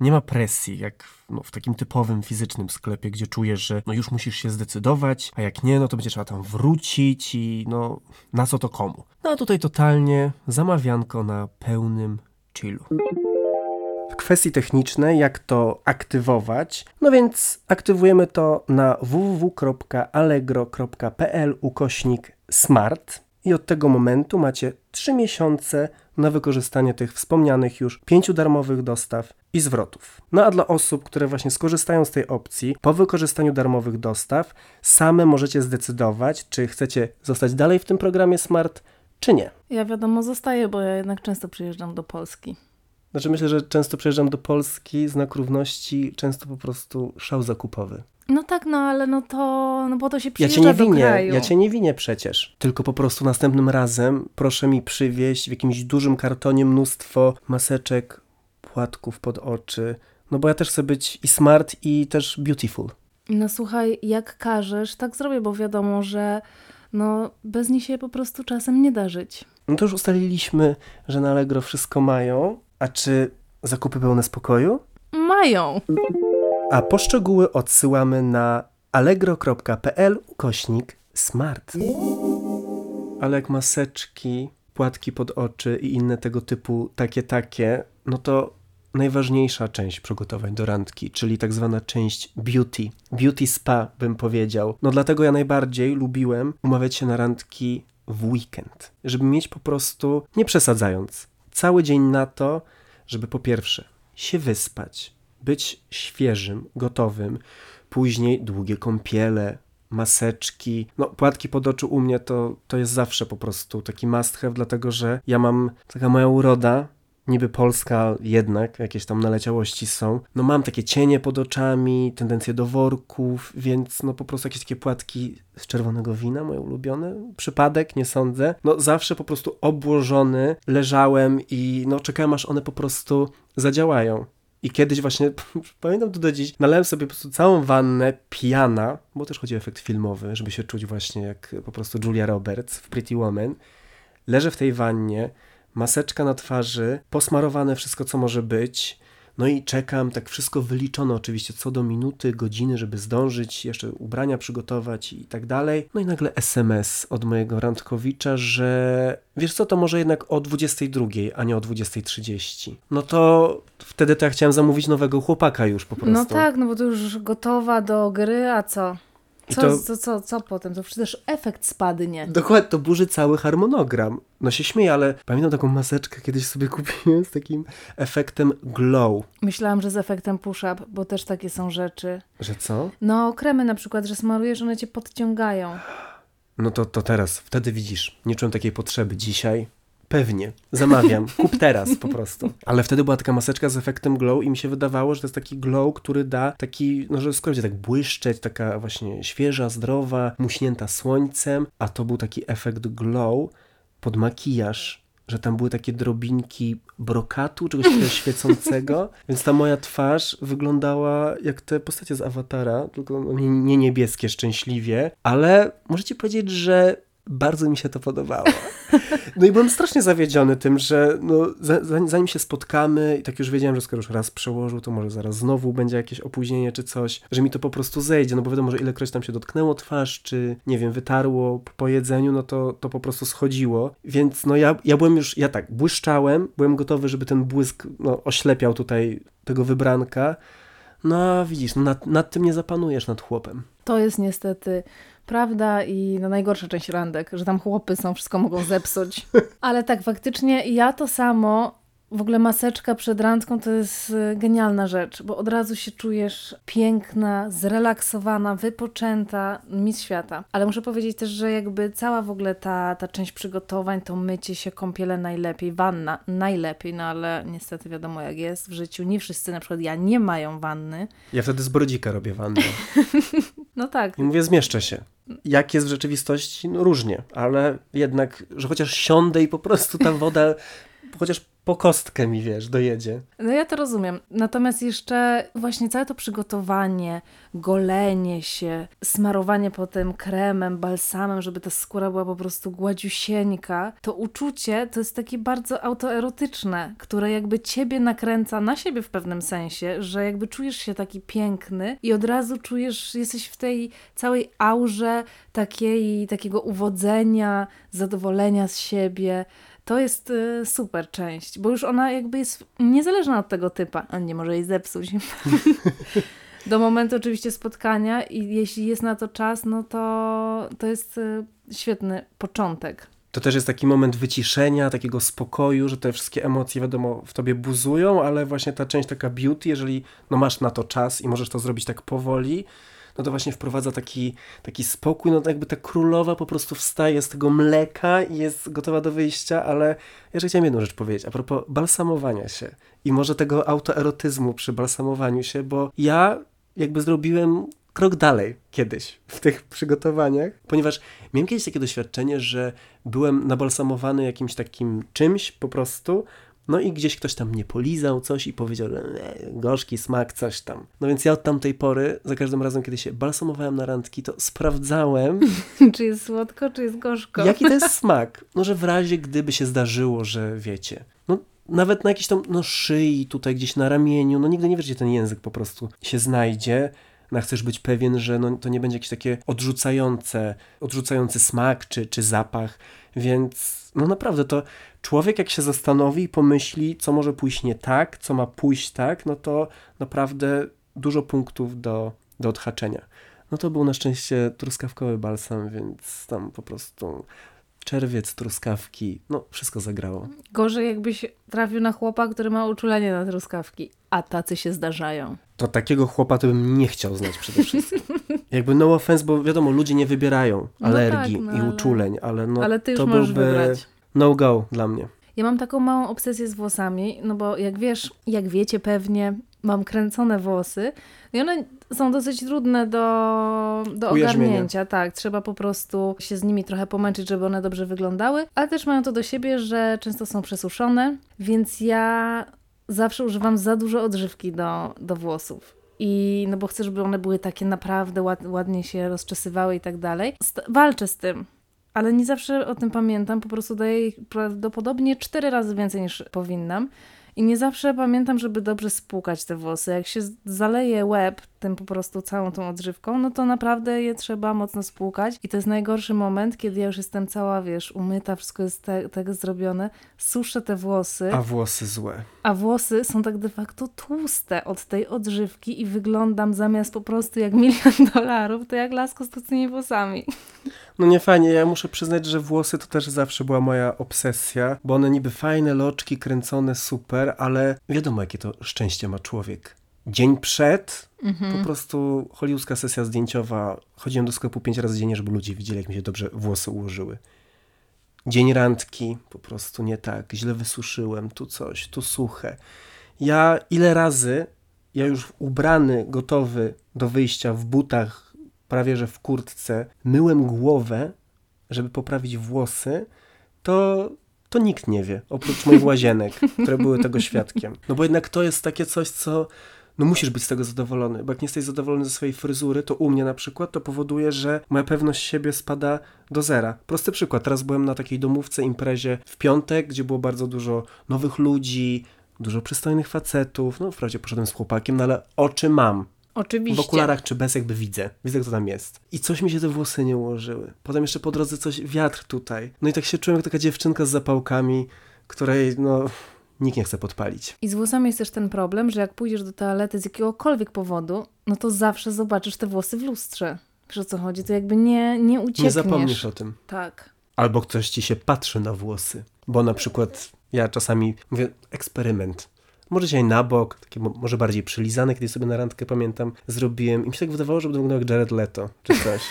Nie ma presji, jak no, w takim typowym fizycznym sklepie, gdzie czujesz, że no, już musisz się zdecydować, a jak nie, no to będzie trzeba tam wrócić i no na co to komu. No a tutaj totalnie zamawianko na pełnym chillu. W kwestii technicznej, jak to aktywować, no więc aktywujemy to na www.allegro.pl ukośnik smart i od tego momentu macie 3 miesiące na wykorzystanie tych wspomnianych już 5 darmowych dostaw i zwrotów. No a dla osób, które właśnie skorzystają z tej opcji, po wykorzystaniu darmowych dostaw, same możecie zdecydować, czy chcecie zostać dalej w tym programie Smart, czy nie. Ja wiadomo zostaję, bo ja jednak często przyjeżdżam do Polski. Znaczy myślę, że często przyjeżdżam do Polski, znak równości, często po prostu szał zakupowy. No tak, no ale no to, no bo to się Ja przyjeżdża cię nie do winię, kraju. ja cię nie winię przecież. Tylko po prostu następnym razem proszę mi przywieźć w jakimś dużym kartonie mnóstwo maseczek, płatków pod oczy. No bo ja też chcę być i smart, i też beautiful. No słuchaj, jak każesz, tak zrobię, bo wiadomo, że no bez nich się po prostu czasem nie da żyć. No to już ustaliliśmy, że na Allegro wszystko mają. A czy zakupy pełne spokoju? Mają. A poszczegóły odsyłamy na allegro.pl ukośnik smart. Ale jak maseczki, płatki pod oczy i inne tego typu takie takie, no to najważniejsza część przygotowań do randki, czyli tak zwana część beauty. Beauty spa bym powiedział. No dlatego ja najbardziej lubiłem umawiać się na randki w weekend, żeby mieć po prostu, nie przesadzając, cały dzień na to, żeby po pierwsze się wyspać, być świeżym, gotowym, później długie kąpiele, maseczki, no płatki pod oczu u mnie to, to jest zawsze po prostu taki must have, dlatego że ja mam, taka moja uroda, niby polska jednak, jakieś tam naleciałości są, no mam takie cienie pod oczami, tendencje do worków, więc no po prostu jakieś takie płatki z czerwonego wina, moje ulubione, przypadek, nie sądzę, no zawsze po prostu obłożony leżałem i no czekałem aż one po prostu zadziałają. I kiedyś właśnie, pamiętam to do dziś, nalałem sobie po prostu całą wannę pijana, bo też chodzi o efekt filmowy, żeby się czuć właśnie jak po prostu Julia Roberts w Pretty Woman. Leżę w tej wannie, maseczka na twarzy, posmarowane wszystko, co może być, No i czekam, tak wszystko wyliczone oczywiście, co do minuty, godziny, żeby zdążyć, jeszcze ubrania przygotować i tak dalej. No i nagle SMS od mojego randkowicza, że wiesz co, to może jednak o 22, a nie o 20.30. No to wtedy to ja chciałem zamówić nowego chłopaka już po prostu. No tak, no bo to już gotowa do gry, a co? Co, to- co, co, co potem? To przecież efekt spadnie. Dokładnie, to burzy cały harmonogram. No się śmieję, ale pamiętam taką maseczkę kiedyś sobie kupiłem z takim efektem glow. Myślałam, że z efektem push-up, bo też takie są rzeczy. Że co? No, kremy na przykład, że smarujesz, one cię podciągają. No to, to teraz, wtedy widzisz, nie czułem takiej potrzeby. Dzisiaj pewnie, zamawiam, kup teraz po prostu. Ale wtedy była taka maseczka z efektem glow i mi się wydawało, że to jest taki glow, który da taki, no że skoro będzie tak błyszczeć, taka właśnie świeża, zdrowa, muśnięta słońcem, a to był taki efekt glow pod makijaż, że tam były takie drobinki brokatu, czegoś takiego świecącego, więc ta moja twarz wyglądała jak te postacie z Awatara, tylko no, nie, nie niebieskie szczęśliwie, ale możecie powiedzieć, że bardzo mi się to podobało. No i byłem strasznie zawiedziony tym, że no, za, za- zanim się spotkamy i tak już wiedziałem, że skoro już raz przełożył, to może zaraz znowu będzie jakieś opóźnienie czy coś, że mi to po prostu zejdzie, no bo wiadomo, że ilekroć tam się dotknęło twarz, czy nie wiem, wytarło po- jedzeniu, no to, to po prostu schodziło. Więc no ja, ja byłem już, ja tak, błyszczałem, byłem gotowy, żeby ten błysk no, oślepiał tutaj tego wybranka. No widzisz, no, nad, nad tym nie zapanujesz, nad chłopem. To jest niestety prawda i no najgorsza część randek, że tam chłopy są, wszystko mogą zepsuć. Ale tak, faktycznie ja to samo, w ogóle maseczka przed randką to jest y, genialna rzecz, bo od razu się czujesz piękna, zrelaksowana, wypoczęta, mistrz świata. Ale muszę powiedzieć też, że jakby cała w ogóle ta, ta część przygotowań, to mycie się, kąpiele najlepiej, wanna najlepiej, no ale niestety wiadomo jak jest w życiu. Nie wszyscy, na przykład ja, nie mają wanny. Ja wtedy z brodzika robię wannę. No tak, I mówię, zmieszczę się. Jak jest w rzeczywistości? No różnie, ale jednak, że chociaż siądę i po prostu ta woda, chociaż po kostkę mi, wiesz, dojedzie. No ja to rozumiem. Natomiast jeszcze właśnie całe to przygotowanie, golenie się, smarowanie potem kremem, balsamem, żeby ta skóra była po prostu gładziusieńka, to uczucie to jest takie bardzo autoerotyczne, które jakby ciebie nakręca na siebie w pewnym sensie, że jakby czujesz się taki piękny i od razu czujesz, jesteś w tej całej aurze takiej, takiego uwodzenia, zadowolenia z siebie. To jest y, super część, bo już ona jakby jest niezależna od tego typa. On nie może jej zepsuć. Do momentu oczywiście spotkania i jeśli jest na to czas, no to to jest y, świetny początek. To też jest taki moment wyciszenia, takiego spokoju, że te wszystkie emocje, wiadomo, w tobie buzują, ale właśnie ta część taka beauty, jeżeli no masz na to czas i możesz to zrobić tak powoli, no to właśnie wprowadza taki, taki spokój, no jakby ta królowa po prostu wstaje z tego mleka i jest gotowa do wyjścia, ale jeszcze chciałem jedną rzecz powiedzieć, a propos balsamowania się i może tego autoerotyzmu przy balsamowaniu się, bo ja jakby zrobiłem krok dalej kiedyś w tych przygotowaniach, ponieważ miałem kiedyś takie doświadczenie, że byłem nabalsamowany jakimś takim czymś po prostu, no i gdzieś ktoś tam mnie polizał coś i powiedział, że e, gorzki smak, coś tam. No więc ja od tamtej pory, za każdym razem, kiedy się balsamowałem na randki, to sprawdzałem, czy jest słodko, czy jest gorzko. jaki to jest smak. No, że w razie gdyby się zdarzyło, że wiecie, no nawet na jakiejś tam no, szyi, tutaj gdzieś na ramieniu, no nigdy nie wiesz, gdzie ten język po prostu się znajdzie. No, chcesz być pewien, że no, to nie będzie jakieś takie odrzucające, odrzucający smak czy, czy zapach, więc no naprawdę to człowiek jak się zastanowi i pomyśli, co może pójść nie tak, co ma pójść tak, no to naprawdę dużo punktów do, do odhaczenia. No to był na szczęście truskawkowy balsam, więc tam po prostu czerwiec, truskawki, no wszystko zagrało. Gorzej jakbyś trafił na chłopa, który ma uczulenie na truskawki, a tacy się zdarzają. To takiego chłopa to bym nie chciał znać przede wszystkim. Jakby no offense, bo wiadomo, ludzie nie wybierają No alergii tak, no i uczuleń, ale no Ale ty już to byłby wybrać. No go dla mnie. Ja mam taką małą obsesję z włosami, no bo jak wiesz, jak wiecie pewnie, mam kręcone włosy i one są dosyć trudne do, do ogarnięcia. Tak, trzeba po prostu się z nimi trochę pomęczyć, żeby one dobrze wyglądały, ale też mają to do siebie, że często są przesuszone, więc ja zawsze używam za dużo odżywki do, do włosów. I no bo chcę, żeby one były takie naprawdę ład, ładnie się rozczesywały i tak dalej. St- walczę z tym. Ale nie zawsze o tym pamiętam, po prostu daję ich prawdopodobnie cztery razy więcej niż powinnam. I nie zawsze pamiętam, żeby dobrze spłukać te włosy. Jak się zaleje łeb tym po prostu całą tą odżywką, no to naprawdę je trzeba mocno spłukać. I to jest najgorszy moment, kiedy ja już jestem cała, wiesz, umyta, wszystko jest te, tak zrobione. Suszę te włosy, A włosy złe. a włosy są tak de facto tłuste od tej odżywki i wyglądam zamiast po prostu jak milion dolarów, to jak lasko z tłustymi włosami. No nie fajnie, ja muszę przyznać, że włosy to też zawsze była moja obsesja, bo one niby fajne, loczki, kręcone, super, ale wiadomo, jakie to szczęście ma człowiek. Dzień przed, po prostu hollywoodzka sesja zdjęciowa, chodziłem do sklepu pięć razy dziennie, żeby ludzie widzieli, jak mi się dobrze włosy ułożyły. Dzień randki, po prostu nie tak, źle wysuszyłem, tu coś, tu suche. Ja ile razy, ja już ubrany, gotowy do wyjścia w butach, prawie że w kurtce, myłem głowę, żeby poprawić włosy, to, to nikt nie wie, oprócz moich łazienek, które były tego świadkiem. No bo jednak to jest takie coś, co no musisz być z tego zadowolony, bo jak nie jesteś zadowolony ze swojej fryzury, to u mnie na przykład to powoduje, że moja pewność siebie spada do zera. Prosty przykład, teraz byłem na takiej domówce, imprezie w piątek, gdzie było bardzo dużo nowych ludzi, dużo przystojnych facetów, no wprawdzie poszedłem z chłopakiem, no ale oczy mam. Oczywiście. W okularach czy bez jakby widzę. Widzę, kto tam jest. I coś mi się te włosy nie ułożyły. Potem jeszcze po drodze coś, wiatr tutaj. No i tak się czułem jak taka dziewczynka z zapałkami, której no nikt nie chce podpalić. I z włosami jest też ten problem, że jak pójdziesz do toalety z jakiegokolwiek powodu, no to zawsze zobaczysz te włosy w lustrze. Wiesz o co chodzi? To jakby nie, nie uciekniesz. Nie zapomnisz o tym. Tak. Albo ktoś ci się patrzy na włosy. Bo na przykład ja czasami mówię, eksperyment. Może dzisiaj na bok, takie mo- może bardziej przylizane, kiedy sobie na randkę pamiętam, zrobiłem i mi się tak wydawało, że będę wyglądał jak Jared Leto, czy coś.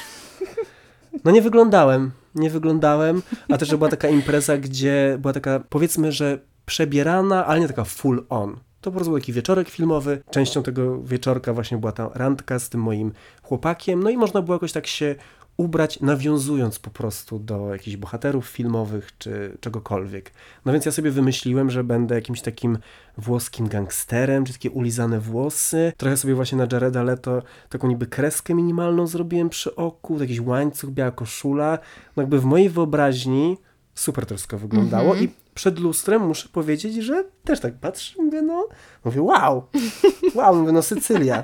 No nie wyglądałem, nie wyglądałem, a też że była taka impreza, gdzie była taka, powiedzmy, że przebierana, ale nie taka full on. To po prostu był taki wieczorek filmowy. Częścią tego wieczorka właśnie była ta randka z tym moim chłopakiem. No i można było jakoś tak się ubrać, nawiązując po prostu do jakichś bohaterów filmowych czy czegokolwiek. No więc ja sobie wymyśliłem, że będę jakimś takim włoskim gangsterem, czy takie ulizane włosy. Trochę sobie właśnie na Jareda Leto taką niby kreskę minimalną zrobiłem przy oku, jakiś łańcuch, biała koszula. No jakby w mojej wyobraźni super to wszystko wyglądało i przed lustrem muszę powiedzieć, że też tak patrzę, mówię no, mówię wow, wow, mówię no Sycylia,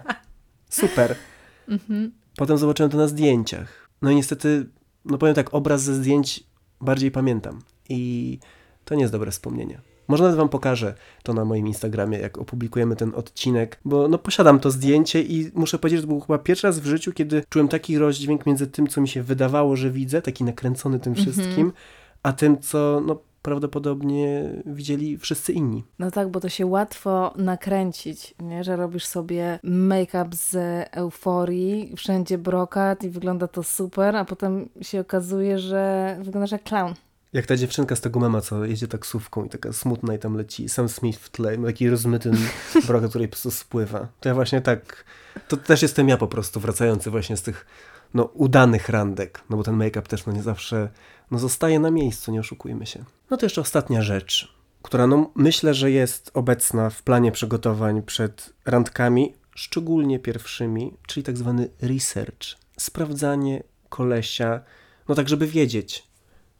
super. Potem zobaczyłem to na zdjęciach. No i niestety, no powiem tak, obraz ze zdjęć bardziej pamiętam i to nie jest dobre wspomnienie. Może nawet wam pokażę to na moim Instagramie, jak opublikujemy ten odcinek, bo no posiadam to zdjęcie i muszę powiedzieć, że to był chyba pierwszy raz w życiu, kiedy czułem taki rozdźwięk między tym, co mi się wydawało, że widzę, taki nakręcony tym wszystkim, a tym, co no prawdopodobnie widzieli wszyscy inni. No tak, bo to się łatwo nakręcić, nie? że robisz sobie make-up z euforii, wszędzie brokat i wygląda to super, a potem się okazuje, że wyglądasz jak clown. Jak ta dziewczynka z tego mema, co jedzie taksówką i taka smutna i tam leci Sam Smith w tle, ma taki rozmyty brokat, który po prostu spływa. To ja właśnie tak, to też jestem ja po prostu, wracający właśnie z tych no, udanych randek, no bo ten make-up też no nie zawsze no, zostaje na miejscu, nie oszukujmy się. No to jeszcze ostatnia rzecz, która no myślę, że jest obecna w planie przygotowań przed randkami, szczególnie pierwszymi, czyli tak zwany research. Sprawdzanie kolesia, no tak żeby wiedzieć,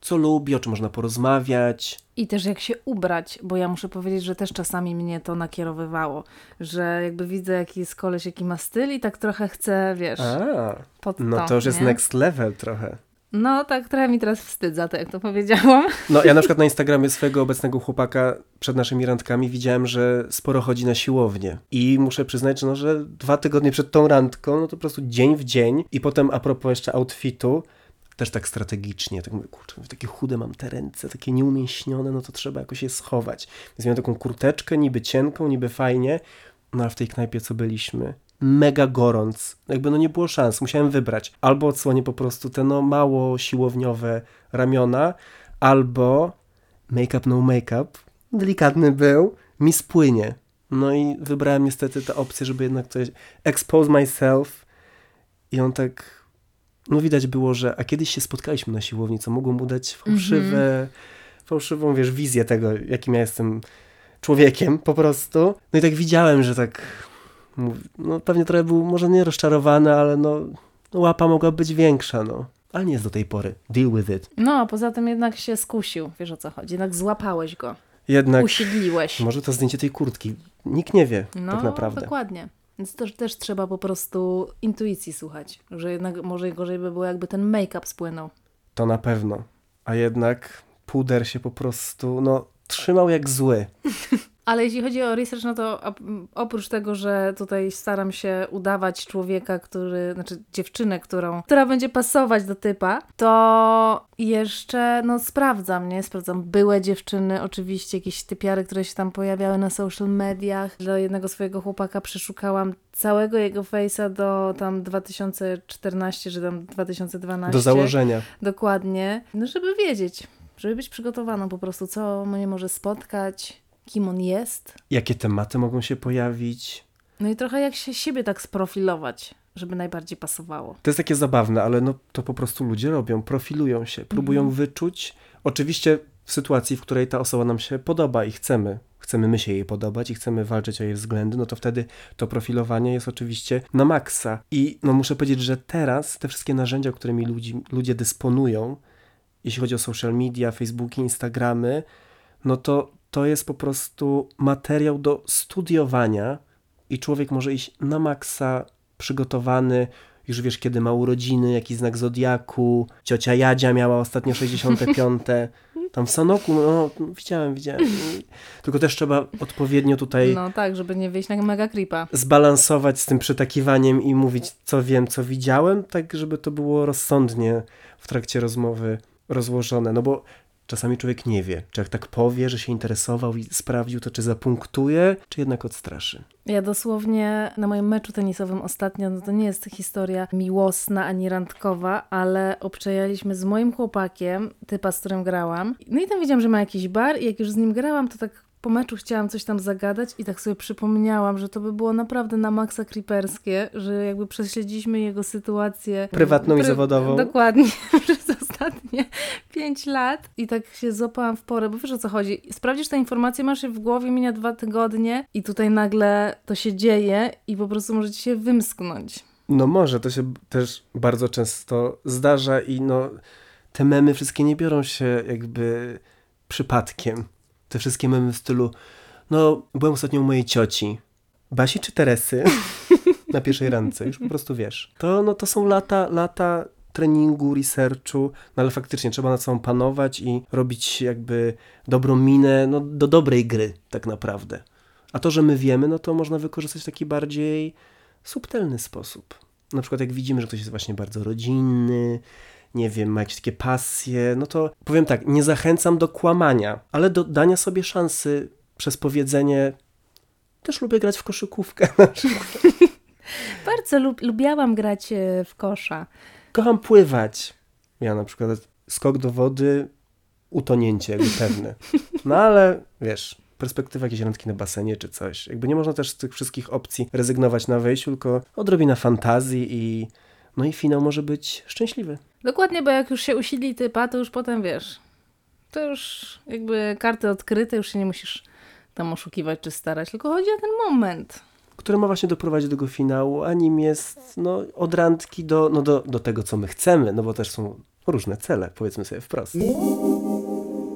co lubi, o czym można porozmawiać. I też jak się ubrać, bo ja muszę powiedzieć, że też czasami mnie to nakierowywało, że jakby widzę jaki jest koleś, jaki ma styl i tak trochę chcę, wiesz, A, pod no to już jest nie? next level trochę. No tak, trochę mi teraz wstyd za to, jak to powiedziałam. No ja na przykład na Instagramie swojego obecnego chłopaka przed naszymi randkami widziałem, że sporo chodzi na siłownię. I muszę przyznać, no, że dwa tygodnie przed tą randką, no to po prostu dzień w dzień. I potem a propos jeszcze outfitu, też tak strategicznie, tak mówię, kurczę, takie chude mam te ręce, takie nieumięśnione, no to trzeba jakoś je schować. Więc miałem taką kurteczkę, niby cienką, niby fajnie, no ale w tej knajpie, co byliśmy, mega gorąc. Jakby no nie było szans, musiałem wybrać. Albo odsłonię po prostu te no mało siłowniowe ramiona, albo make-up no make-up, delikatny był, mi spłynie. No i wybrałem niestety tę opcję, żeby jednak coś expose myself i on tak, no widać było, że a kiedyś się spotkaliśmy na siłowni, co mogło mu dać fałszywe, fałszywą, wiesz, wizję tego, jakim ja jestem człowiekiem po prostu. No i tak widziałem, że tak no pewnie trochę był może nie rozczarowany, ale no łapa mogła być większa, no. Ale nie jest do tej pory. Deal with it. No, a poza tym jednak się skusił, wiesz o co chodzi, jednak złapałeś go. jednak usiedliłeś. może to zdjęcie tej kurtki. Nikt nie wie No, tak naprawdę. dokładnie. Więc też, też trzeba po prostu intuicji słuchać, że jednak może gorzej by było, jakby ten make-up spłynął. To na pewno. A jednak puder się po prostu, no, trzymał jak zły. Ale jeśli chodzi o research, no to op- oprócz tego, że tutaj staram się udawać człowieka, który, znaczy dziewczynę, którą, która będzie pasować do typa, to jeszcze no sprawdzam, nie? Sprawdzam byłe dziewczyny, oczywiście jakieś typiary, które się tam pojawiały na social mediach. Dla jednego swojego chłopaka przeszukałam całego jego face'a do tam 2014 czy tam 2012. Do założenia. Dokładnie. No żeby wiedzieć, żeby być przygotowaną po prostu, co mnie może spotkać, kim on jest. Jakie tematy mogą się pojawić? No i trochę jak się siebie tak sprofilować, żeby najbardziej pasowało. To jest takie zabawne, ale no to po prostu ludzie robią, profilują się, próbują Mhm. wyczuć. Oczywiście w sytuacji, w której ta osoba nam się podoba i chcemy, chcemy my się jej podobać i chcemy walczyć o jej względy, no to wtedy to profilowanie jest oczywiście na maksa. I no muszę powiedzieć, że teraz te wszystkie narzędzia, którymi ludzi, ludzie dysponują, jeśli chodzi o social media, Facebooki, Instagramy, no to to jest po prostu materiał do studiowania i człowiek może iść na maksa przygotowany, już wiesz kiedy ma urodziny, jaki znak zodiaku, ciocia Jadzia miała ostatnio 65. Tam w Sanoku, no widziałem, widziałem. Tylko też trzeba odpowiednio tutaj No tak, żeby nie wyjść na mega creepa. zbalansować z tym przytakiwaniem i mówić, co wiem, co widziałem, tak żeby to było rozsądnie w trakcie rozmowy rozłożone. No bo czasami człowiek nie wie, czy jak tak powie, że się interesował i sprawdził to, czy zapunktuje, czy jednak odstraszy. Ja dosłownie na moim meczu tenisowym ostatnio, no to nie jest historia miłosna ani randkowa, ale obczajaliśmy z moim chłopakiem, typa, z którym grałam. No i tam wiedziałam, że ma jakiś bar i jak już z nim grałam, to tak po meczu chciałam coś tam zagadać i tak sobie przypomniałam, że to by było naprawdę na maksa creeperskie, że jakby prześledziliśmy jego sytuację Prywatną i zawodową. Dokładnie, przez ostatnie pięć lat i tak się złapałam w porę, bo wiesz o co chodzi. Sprawdzisz tę informację, masz je w głowie, mija dwa tygodnie i tutaj nagle to się dzieje i po prostu może ci się wymsknąć. No może, to się też bardzo często zdarza i no te memy wszystkie nie biorą się jakby przypadkiem. Te wszystkie memy w stylu no byłem ostatnio u mojej cioci. Basi czy Teresy? Na pierwszej randce, już po prostu wiesz. To, no, to są lata, lata treningu, researchu, no ale faktycznie trzeba nad sobą panować i robić jakby dobrą minę, no do dobrej gry tak naprawdę. A to, że my wiemy, no to można wykorzystać w taki bardziej subtelny sposób. Na przykład jak widzimy, że ktoś jest właśnie bardzo rodzinny, nie wiem, ma jakieś takie pasje, no to powiem tak, nie zachęcam do kłamania, ale do dania sobie szansy przez powiedzenie też lubię grać w koszykówkę. na przykład. Bardzo lub, lubiałam grać e, w kosza. Kocham pływać. Ja na przykład skok do wody, utonięcie jakby pewne. No ale wiesz, perspektywa jakiejś randki na basenie czy coś. Jakby nie można też z tych wszystkich opcji rezygnować na wejściu, tylko odrobina fantazji i no i finał może być szczęśliwy. Dokładnie, bo jak już się usili typa, to już potem wiesz, to już jakby karty odkryte, już się nie musisz tam oszukiwać czy starać, tylko chodzi o ten moment. Który ma właśnie doprowadzić do tego finału, a nim jest no, od randki do, no, do, do tego, co my chcemy, no bo też są różne cele, powiedzmy sobie wprost.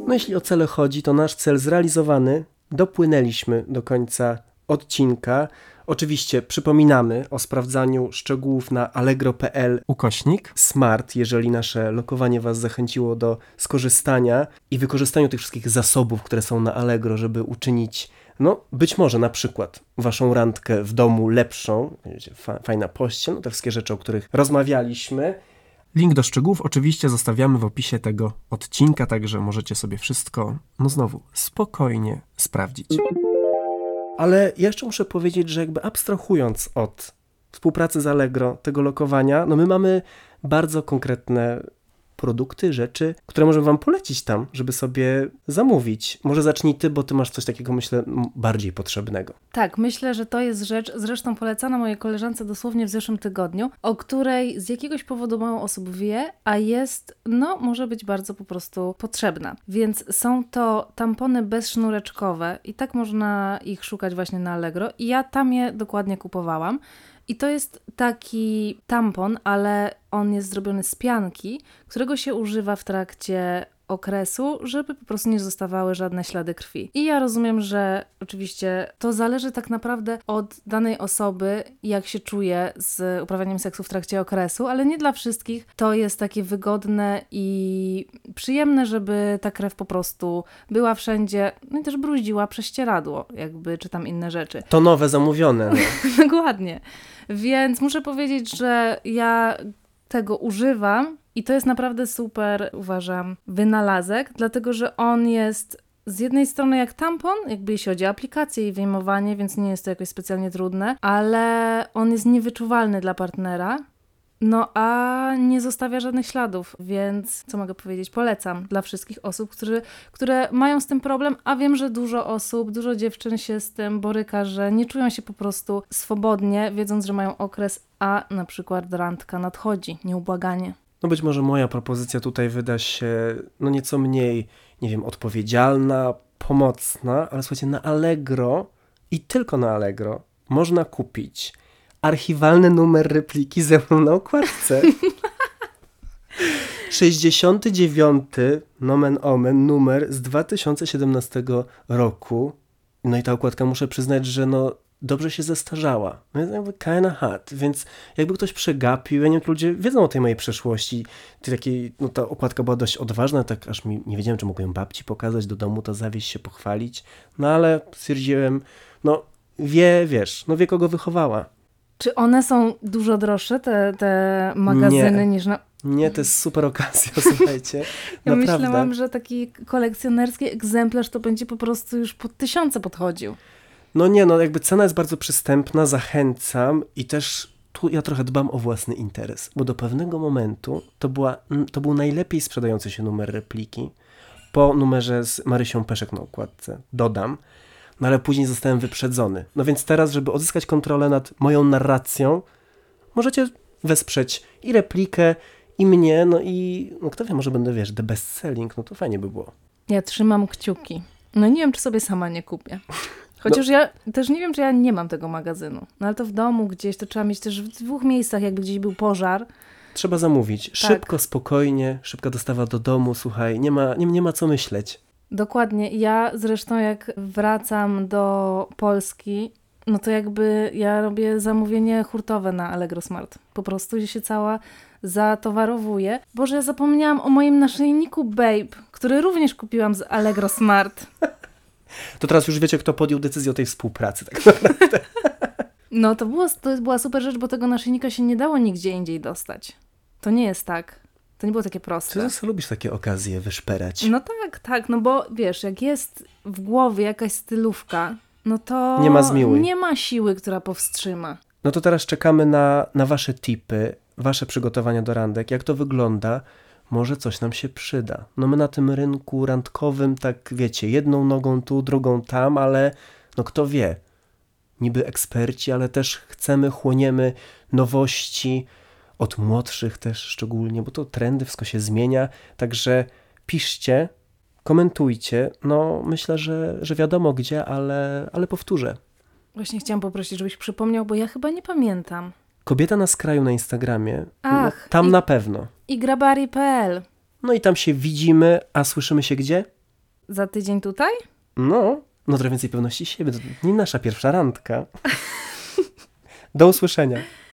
No jeśli o cele chodzi, to nasz cel zrealizowany, dopłynęliśmy do końca odcinka. Oczywiście przypominamy o sprawdzaniu szczegółów na allegro.pl ukośnik smart, jeżeli nasze lokowanie Was zachęciło do skorzystania i wykorzystaniu tych wszystkich zasobów, które są na Allegro, żeby uczynić no, być może na przykład waszą randkę w domu lepszą, wiecie, fa fajna pościel, no te wszystkie rzeczy, o których rozmawialiśmy. Link do szczegółów oczywiście zostawiamy w opisie tego odcinka, także możecie sobie wszystko, no znowu, spokojnie sprawdzić. Ale jeszcze muszę powiedzieć, że jakby abstrahując od współpracy z Allegro, tego lokowania, no my mamy bardzo konkretne produkty, rzeczy, które możemy wam polecić tam, żeby sobie zamówić. Może zacznij ty, bo ty masz coś takiego, myślę, bardziej potrzebnego. Tak, myślę, że to jest rzecz, zresztą polecana mojej koleżance dosłownie w zeszłym tygodniu, o której z jakiegoś powodu mało osób wie, a jest, no, może być bardzo po prostu potrzebna. Więc są to tampony bezsznureczkowe i tak można ich szukać właśnie na Allegro i ja tam je dokładnie kupowałam. I to jest taki tampon, ale on jest zrobiony z pianki, którego się używa w trakcie okresu, żeby po prostu nie zostawały żadne ślady krwi. I ja rozumiem, że oczywiście to zależy tak naprawdę od danej osoby, jak się czuje z uprawianiem seksu w trakcie okresu, ale nie dla wszystkich to jest takie wygodne i przyjemne, żeby ta krew po prostu była wszędzie, no i też bruździła prześcieradło, jakby, czy tam inne rzeczy. To nowe zamówione. No. Dokładnie. Więc muszę powiedzieć, że ja tego używam i to jest naprawdę super, uważam, wynalazek, dlatego że on jest z jednej strony jak tampon, jakby jeśli chodzi o aplikację i wyjmowanie, więc nie jest to jakoś specjalnie trudne, ale on jest niewyczuwalny dla partnera. No a nie zostawia żadnych śladów, więc co mogę powiedzieć? Polecam dla wszystkich osób, którzy, które mają z tym problem, a wiem, że dużo osób, dużo dziewczyn się z tym boryka, że nie czują się po prostu swobodnie, wiedząc, że mają okres, a na przykład randka nadchodzi, nieubłaganie. No być może moja propozycja tutaj wyda się no nieco mniej, nie wiem, odpowiedzialna, pomocna, ale słuchajcie, na Allegro i tylko na Allegro można kupić archiwalny numer repliki ze mną na okładce. 69. nomen omen numer z 2017 roku. No i ta okładka muszę przyznać, że no dobrze się zestarzała. No jest jakby kinda hot, więc jakby ktoś przegapił, ja nie wiem, ludzie wiedzą o tej mojej przeszłości. Takiej, no ta okładka była dość odważna, tak aż mi nie wiedziałem, czy mogę ją babci pokazać do domu, to zawieść się, pochwalić. No ale stwierdziłem, no wie, wiesz, no wie kogo wychowała. Czy one są dużo droższe, te, te magazyny, Nie. niż na... Nie, to jest super okazja, słuchajcie. Ja Naprawdę. myślałam, że taki kolekcjonerski egzemplarz to będzie po prostu już pod tysiące podchodził. No nie, no jakby cena jest bardzo przystępna, zachęcam i też tu ja trochę dbam o własny interes, bo do pewnego momentu to, była, to był najlepiej sprzedający się numer repliki po numerze z Marysią Peszek na okładce, dodam, no ale później zostałem wyprzedzony. No więc teraz, żeby odzyskać kontrolę nad moją narracją, możecie wesprzeć i replikę, i mnie, no i no kto wie, może będę, wiesz, the best selling, no to fajnie by było. Ja trzymam kciuki. No nie wiem, czy sobie sama nie kupię. Chociaż ja też nie wiem, czy ja nie mam tego magazynu. No ale to w domu gdzieś, to trzeba mieć też w dwóch miejscach, jakby gdzieś był pożar. Trzeba zamówić. Szybko, spokojnie, szybka dostawa do domu, słuchaj, nie ma, nie, nie ma co myśleć. Dokładnie. Ja zresztą jak wracam do Polski, no to jakby ja robię zamówienie hurtowe na Allegro Smart. Po prostu się cała zatowarowuję. Boże, ja zapomniałam o moim naszyjniku Babe, który również kupiłam z Allegro Smart. To teraz już wiecie, kto podjął decyzję o tej współpracy. Tak naprawdę. No to, było, to była super rzecz, bo tego naszyjnika się nie dało nigdzie indziej dostać. To nie jest tak. To nie było takie Ty proste. zawsze lubisz takie okazje wyszperać. No tak, tak, no bo wiesz, jak jest w głowie jakaś stylówka, no to Nie ma nie ma siły, która powstrzyma. No to teraz czekamy na, na wasze tipy, wasze przygotowania do randek. Jak to wygląda? Może coś nam się przyda. No my na tym rynku randkowym, tak wiecie, jedną nogą tu, drugą tam, ale no kto wie. Niby eksperci, ale też chcemy, chłoniemy nowości, od młodszych też szczególnie, bo to trendy, wszystko się zmienia. Także piszcie, komentujcie. No myślę, że, że wiadomo gdzie, ale, ale powtórzę. Właśnie chciałam poprosić, żebyś przypomniał, bo ja chyba nie pamiętam. Kobieta na skraju na Instagramie. Ach, no, tam i- na pewno. I grabari.pl. No i tam się widzimy, a słyszymy się gdzie? Za tydzień tutaj? No, no trochę więcej pewności siebie. To nie nasza pierwsza randka. Do usłyszenia.